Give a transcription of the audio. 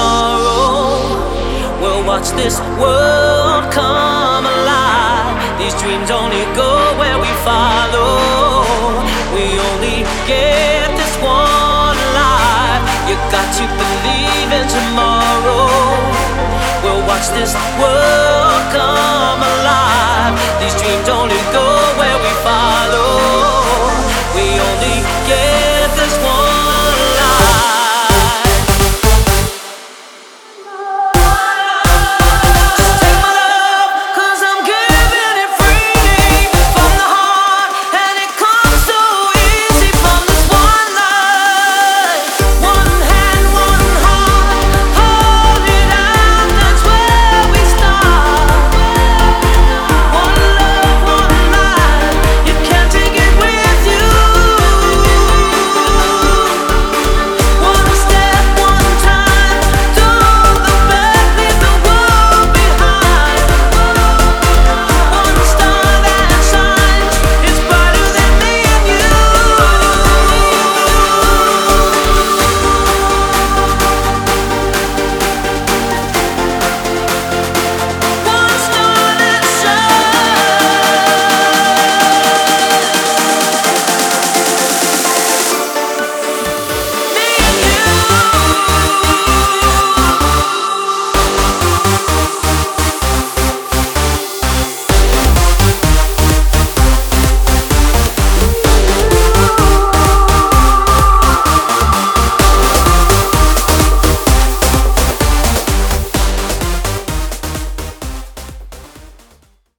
tomorrow. We'll watch this world come alive. These dreams only go where we follow. We only get this one life. You got to believe in tomorrow. We'll watch this world come alive. These dreams only go